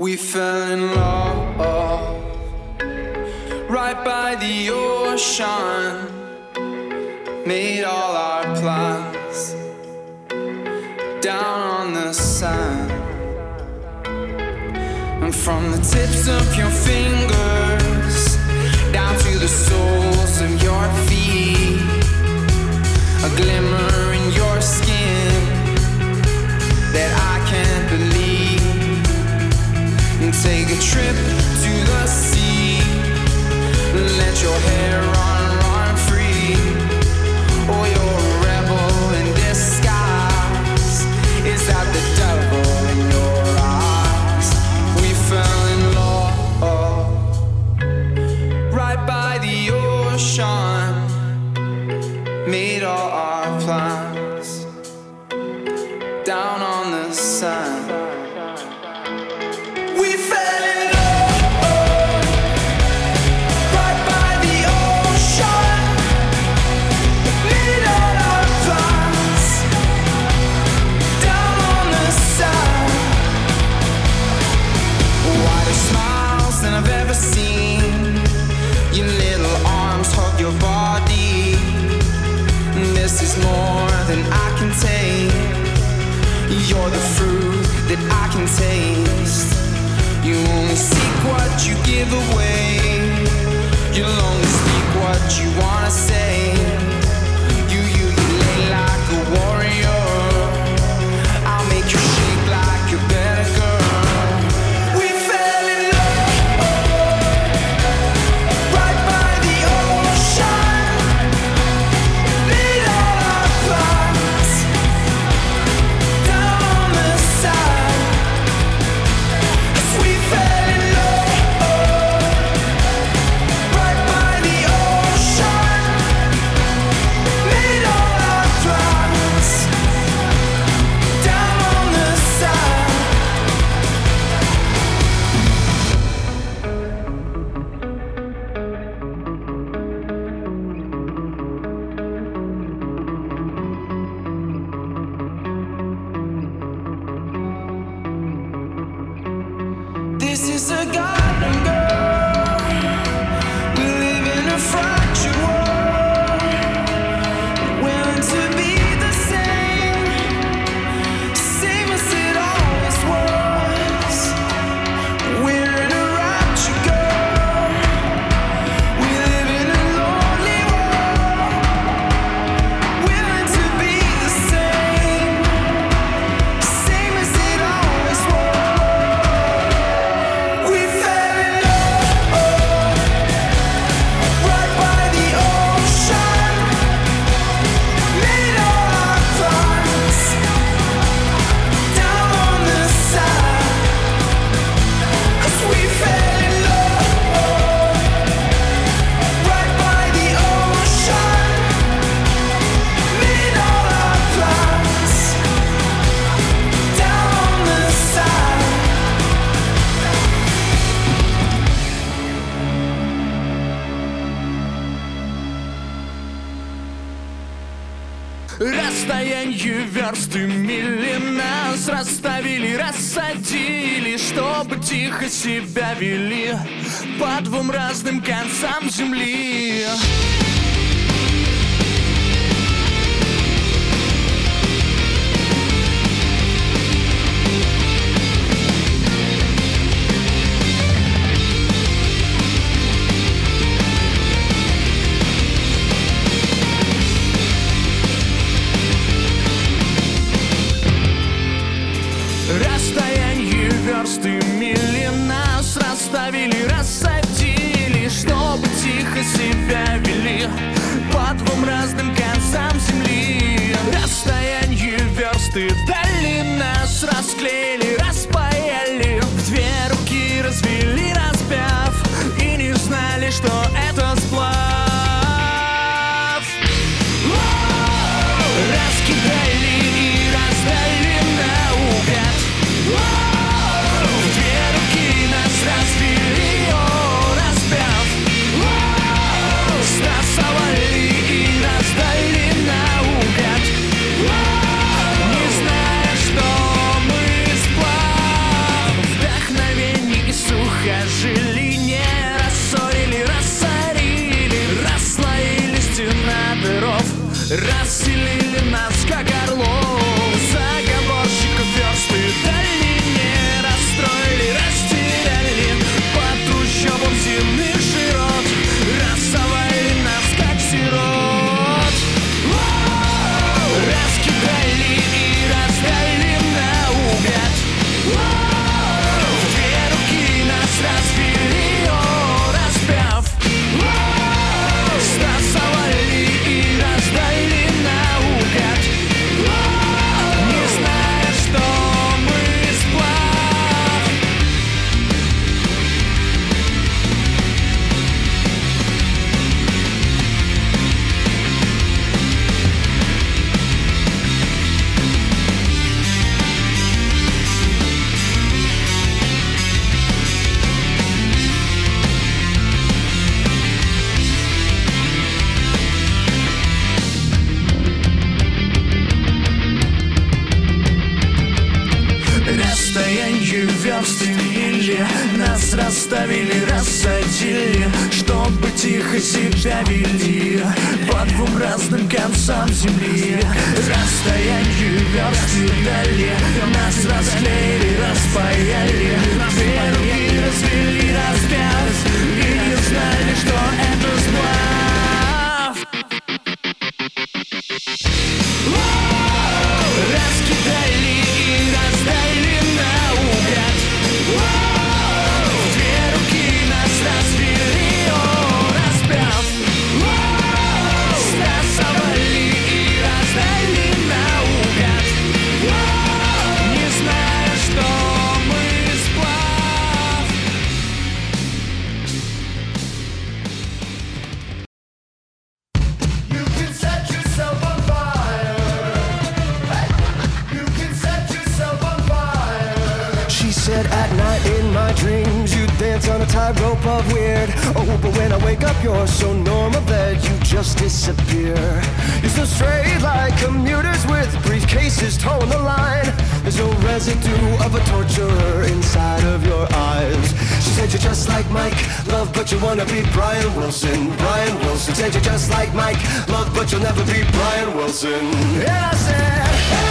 We fell in love right by the ocean, made all our plans down on the sand. And from the tips of your fingers down to the soles of your feet, a glimmer. trip to the sea. Let your hair Расстояние версты мили нас расставили, рассадили Чтобы тихо себя вели по двум разным концам земли Земли. Верст и мили Нас расставили, рассадили Чтобы тихо себя вели По двум разным концам земли. Расстояние верст и дали Нас расклеили, распаяли Две руки развели, распят И не знали, что это сплав dance on a tightrope of weird. Oh, but when I wake up, you're so normal that you just disappear. You're so straight like commuters with briefcases toeing the line. There's no residue of a torturer inside of your eyes. She said you're just like Mike, love, but you wanna be Brian Wilson. Brian Wilson said you're just like Mike, love, but you'll never be Brian Wilson. And I said,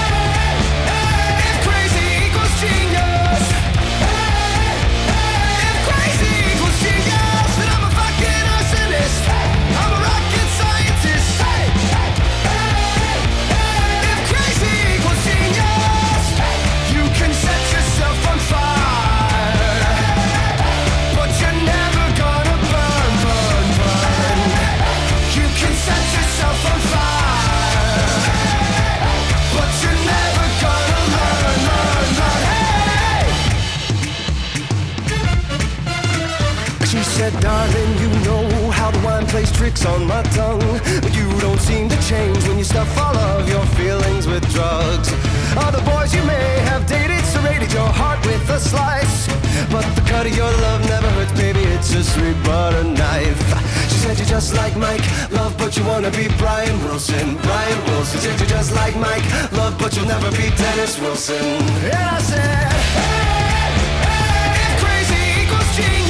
said, darling, you know how the wine plays tricks on my tongue. But you don't seem to change when you stuff all of your feelings with drugs. Other boys you may have dated serrated your heart with a slice. But the cut of your love never hurts, baby, it's a sweet butter knife. She said you're just like Mike, love, but you wanna be Brian Wilson. Brian Wilson said you're just like Mike, love, but you'll never be Dennis Wilson. And I said, hey, hey, if crazy equals genius.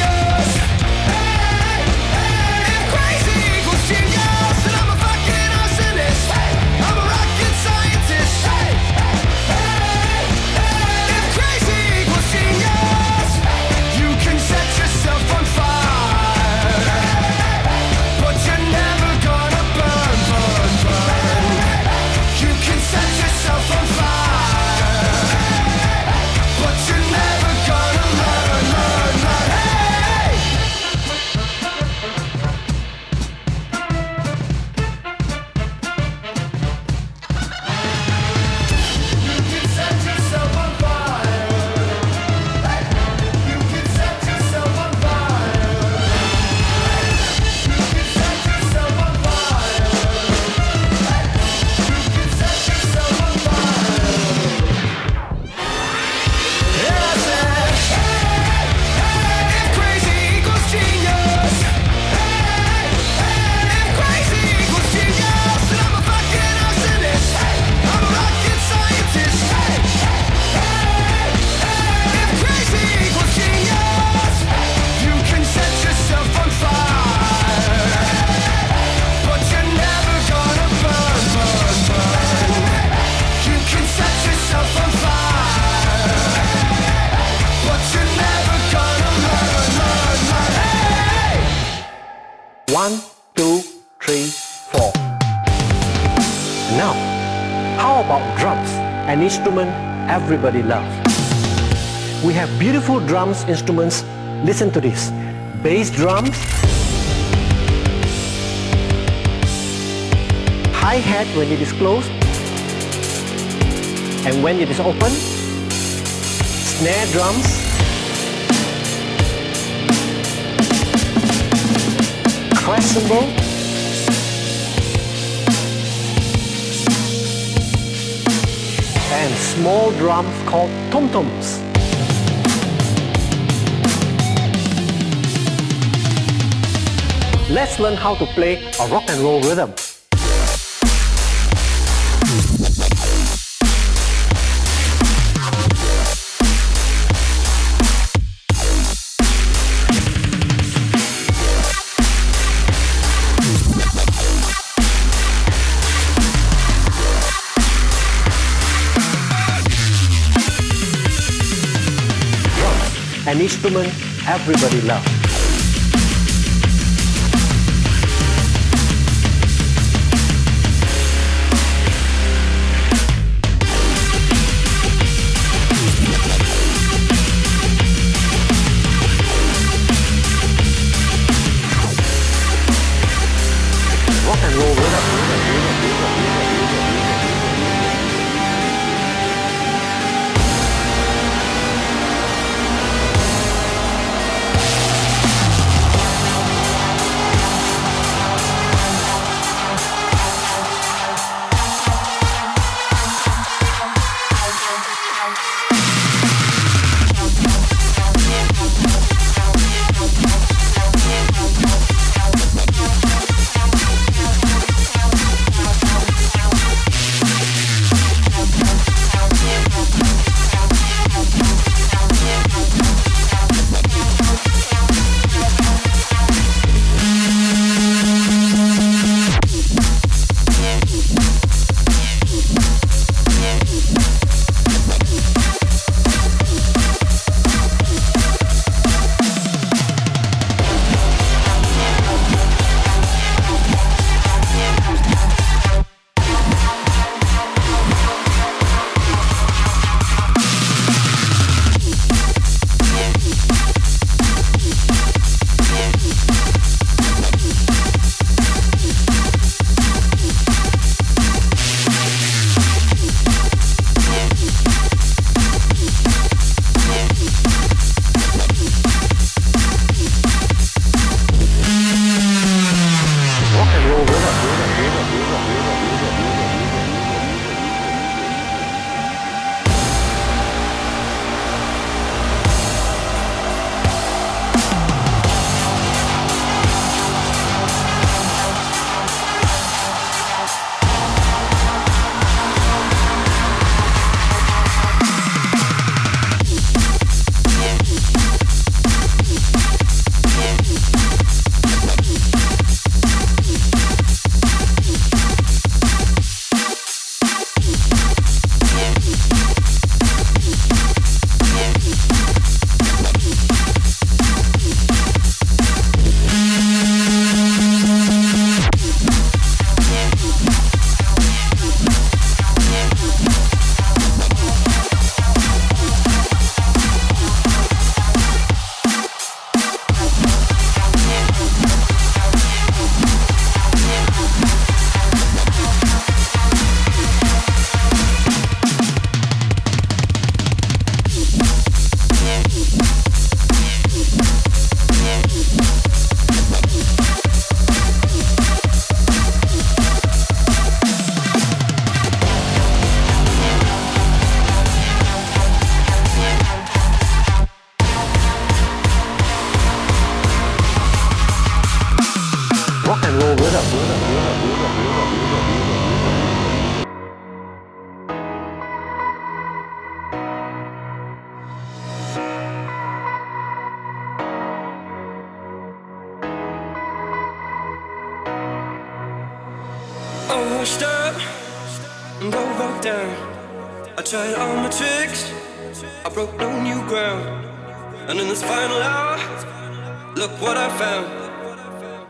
Everybody. We have beautiful drums instruments. Listen to this. Bass drums, hi-hat when it is closed, and when it is open, snare drums, crash and small drums called tom-toms. Let's learn how to play a rock and roll rhythm. Instrument everybody loves.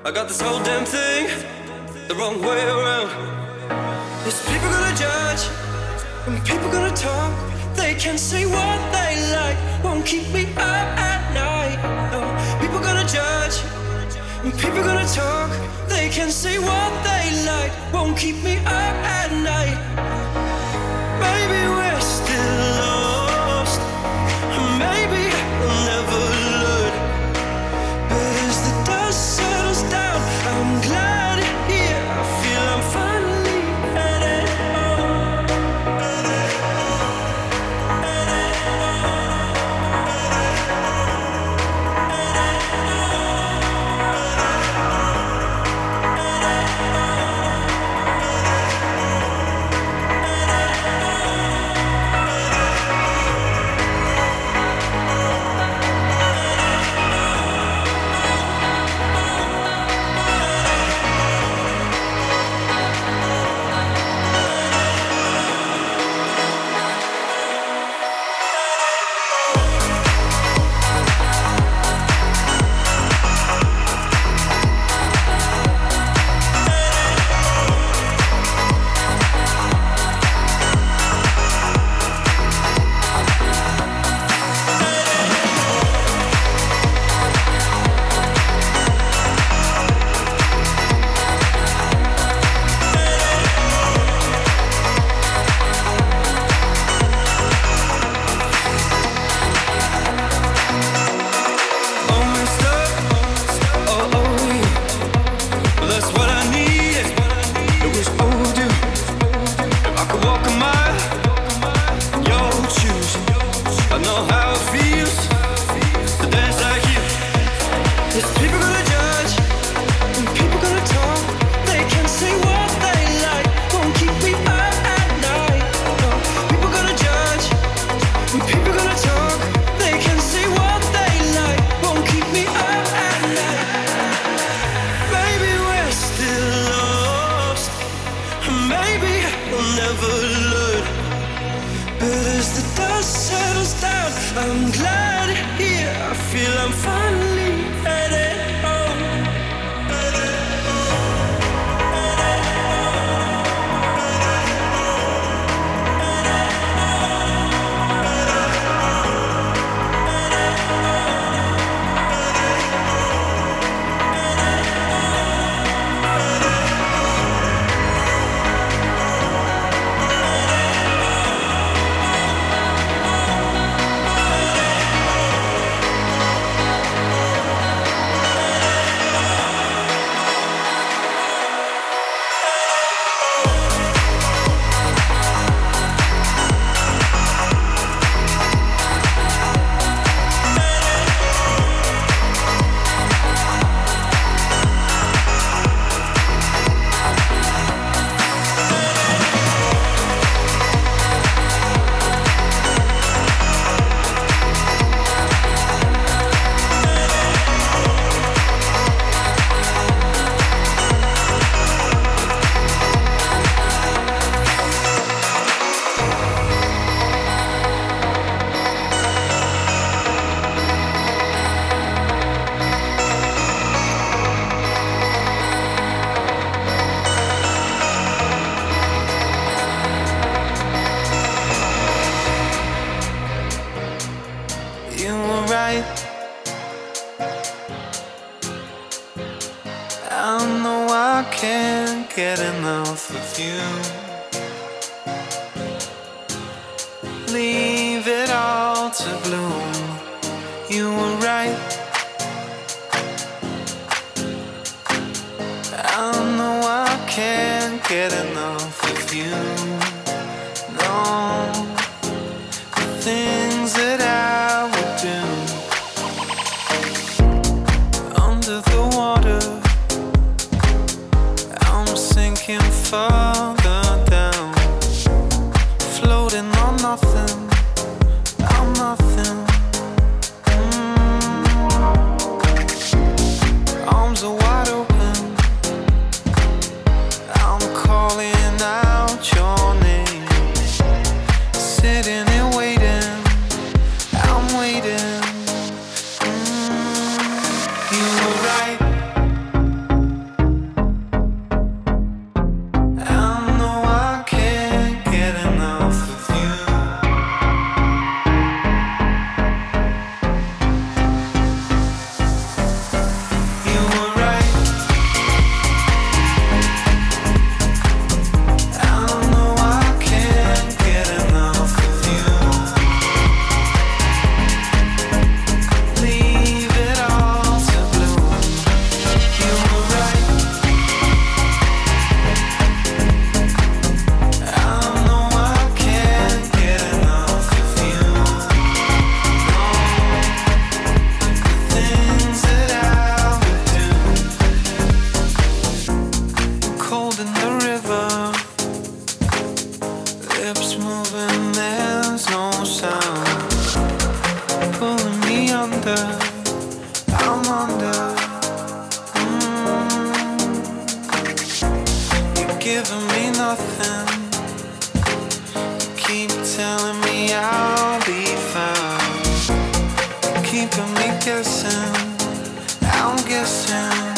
I got this whole damn thing the wrong way around. There's people gonna judge, and people gonna talk. They can say what they like, won't keep me up at night. No, people gonna judge, and people gonna talk. They can say what they like, won't keep me up at night. giving me nothing. Keep telling me I'll be found. Keeping me guessing. I'm guessing.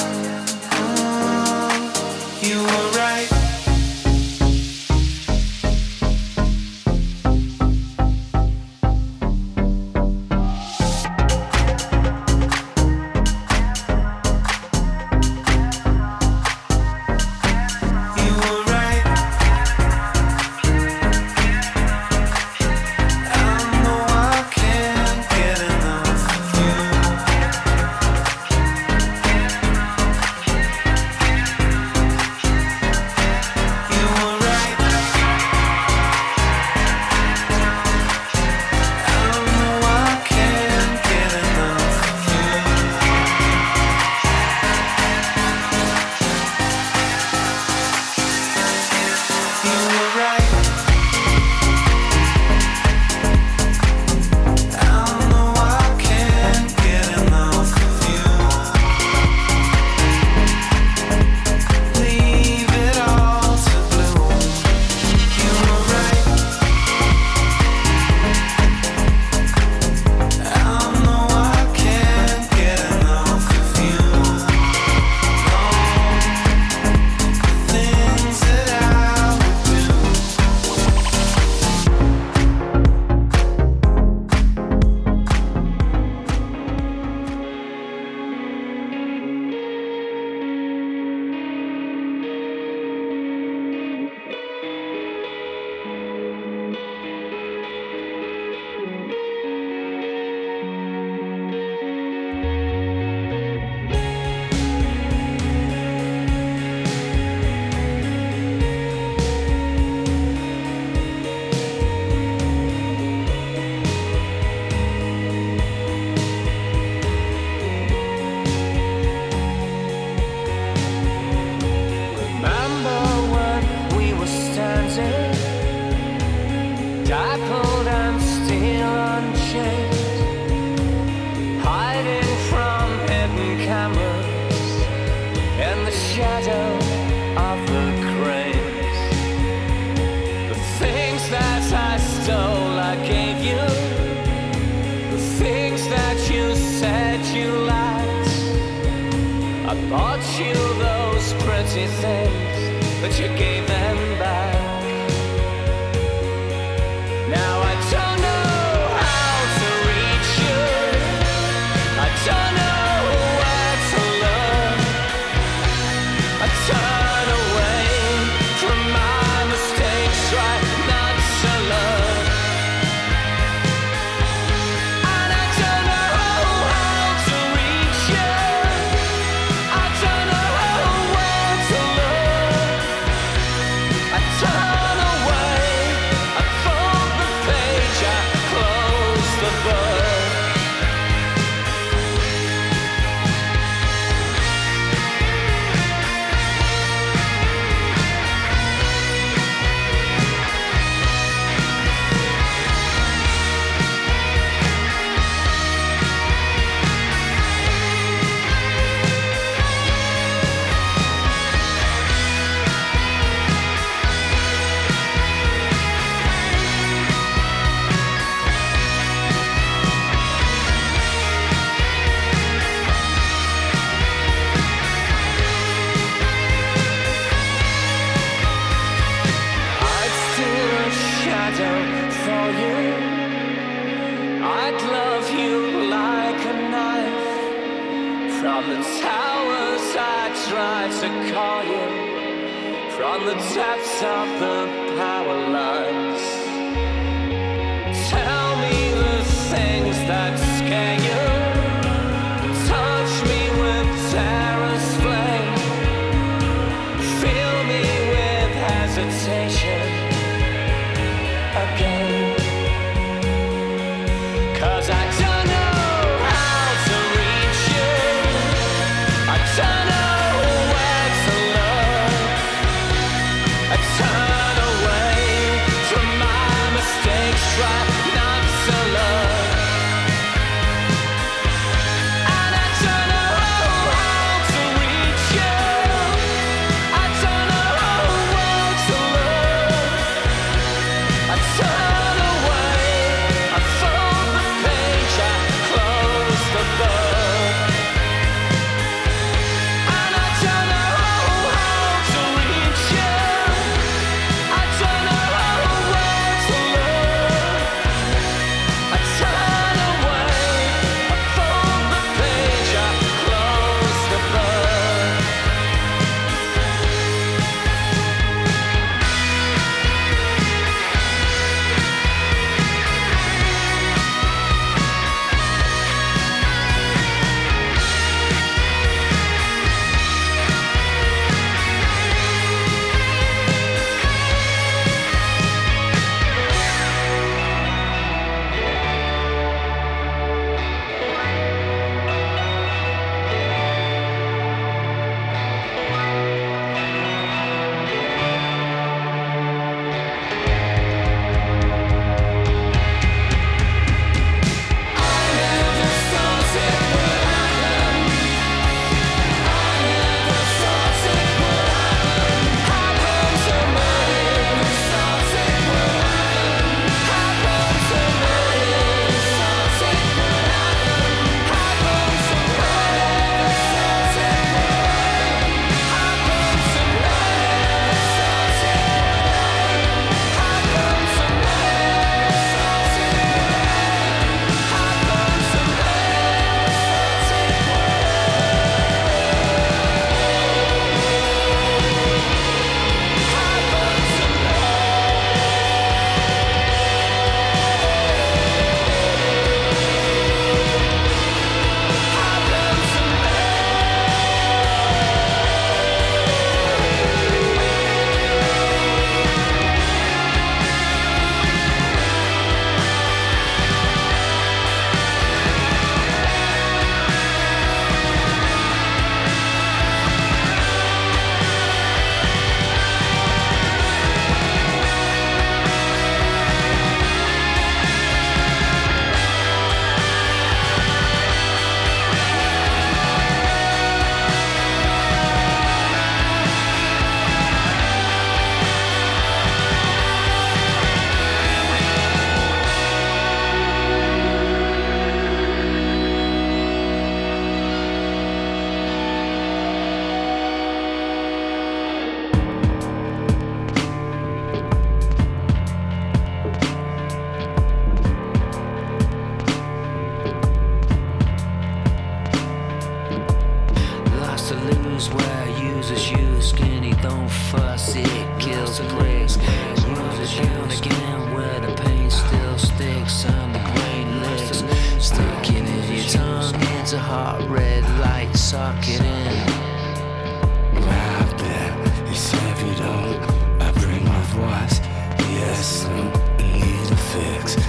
fix.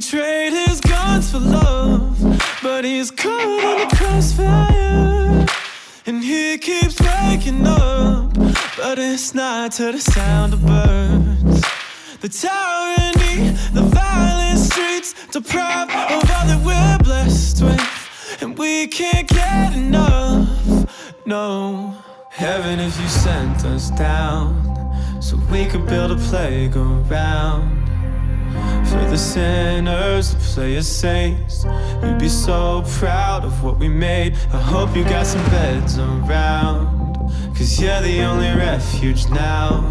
betrayed his guns for love, but he's caught in the crossfire. And he keeps waking up, but it's not to the sound of birds. The tyranny, the violent streets, deprived of all that we're blessed with. And we can't get enough, no. Heaven, if you sent us down, so we could build a playground the sinners to play as saints. You'd be so proud of what we made. I hope you got some beds around, cause you're the only refuge now.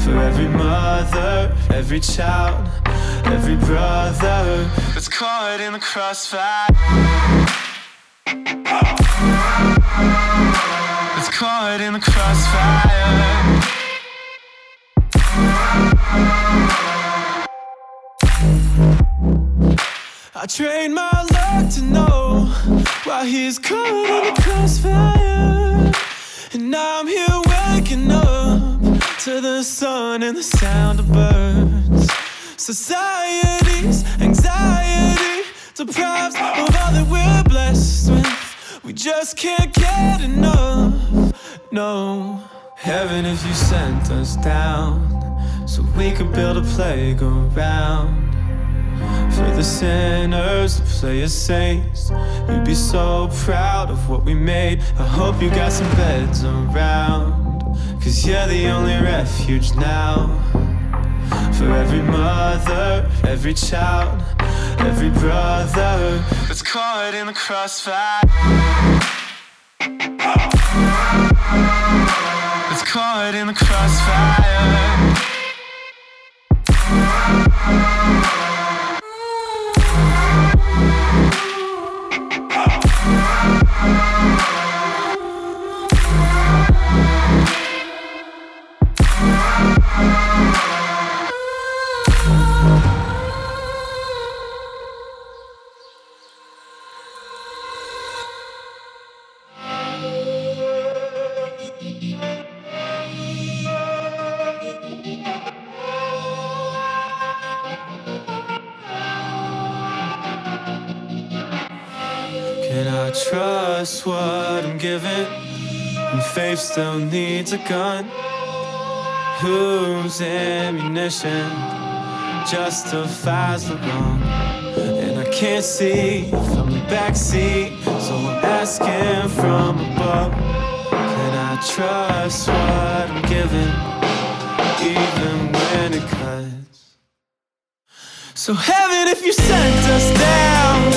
For every mother, every child, every brother that's caught in the crossfire. That's caught in the crossfire. I trained my luck to know why he's caught in the crossfire. And now I'm here waking up to the sun and the sound of birds. Society's anxiety deprives of all that we're blessed with. We just can't get enough. No, heaven if you sent us down so we could build a plague playground for the sinners play as saints. You'd be so proud of what we made. I hope you got some beds around, cause you're the only refuge now. For every mother, every child, every brother that's caught in the crossfire. That's caught in the crossfire. Still needs a gun. Whose ammunition justifies the wrong? And I can't see from the backseat, so I'm asking from above. Can I trust what I'm given, even when it cuts? So heaven, if you sent us down,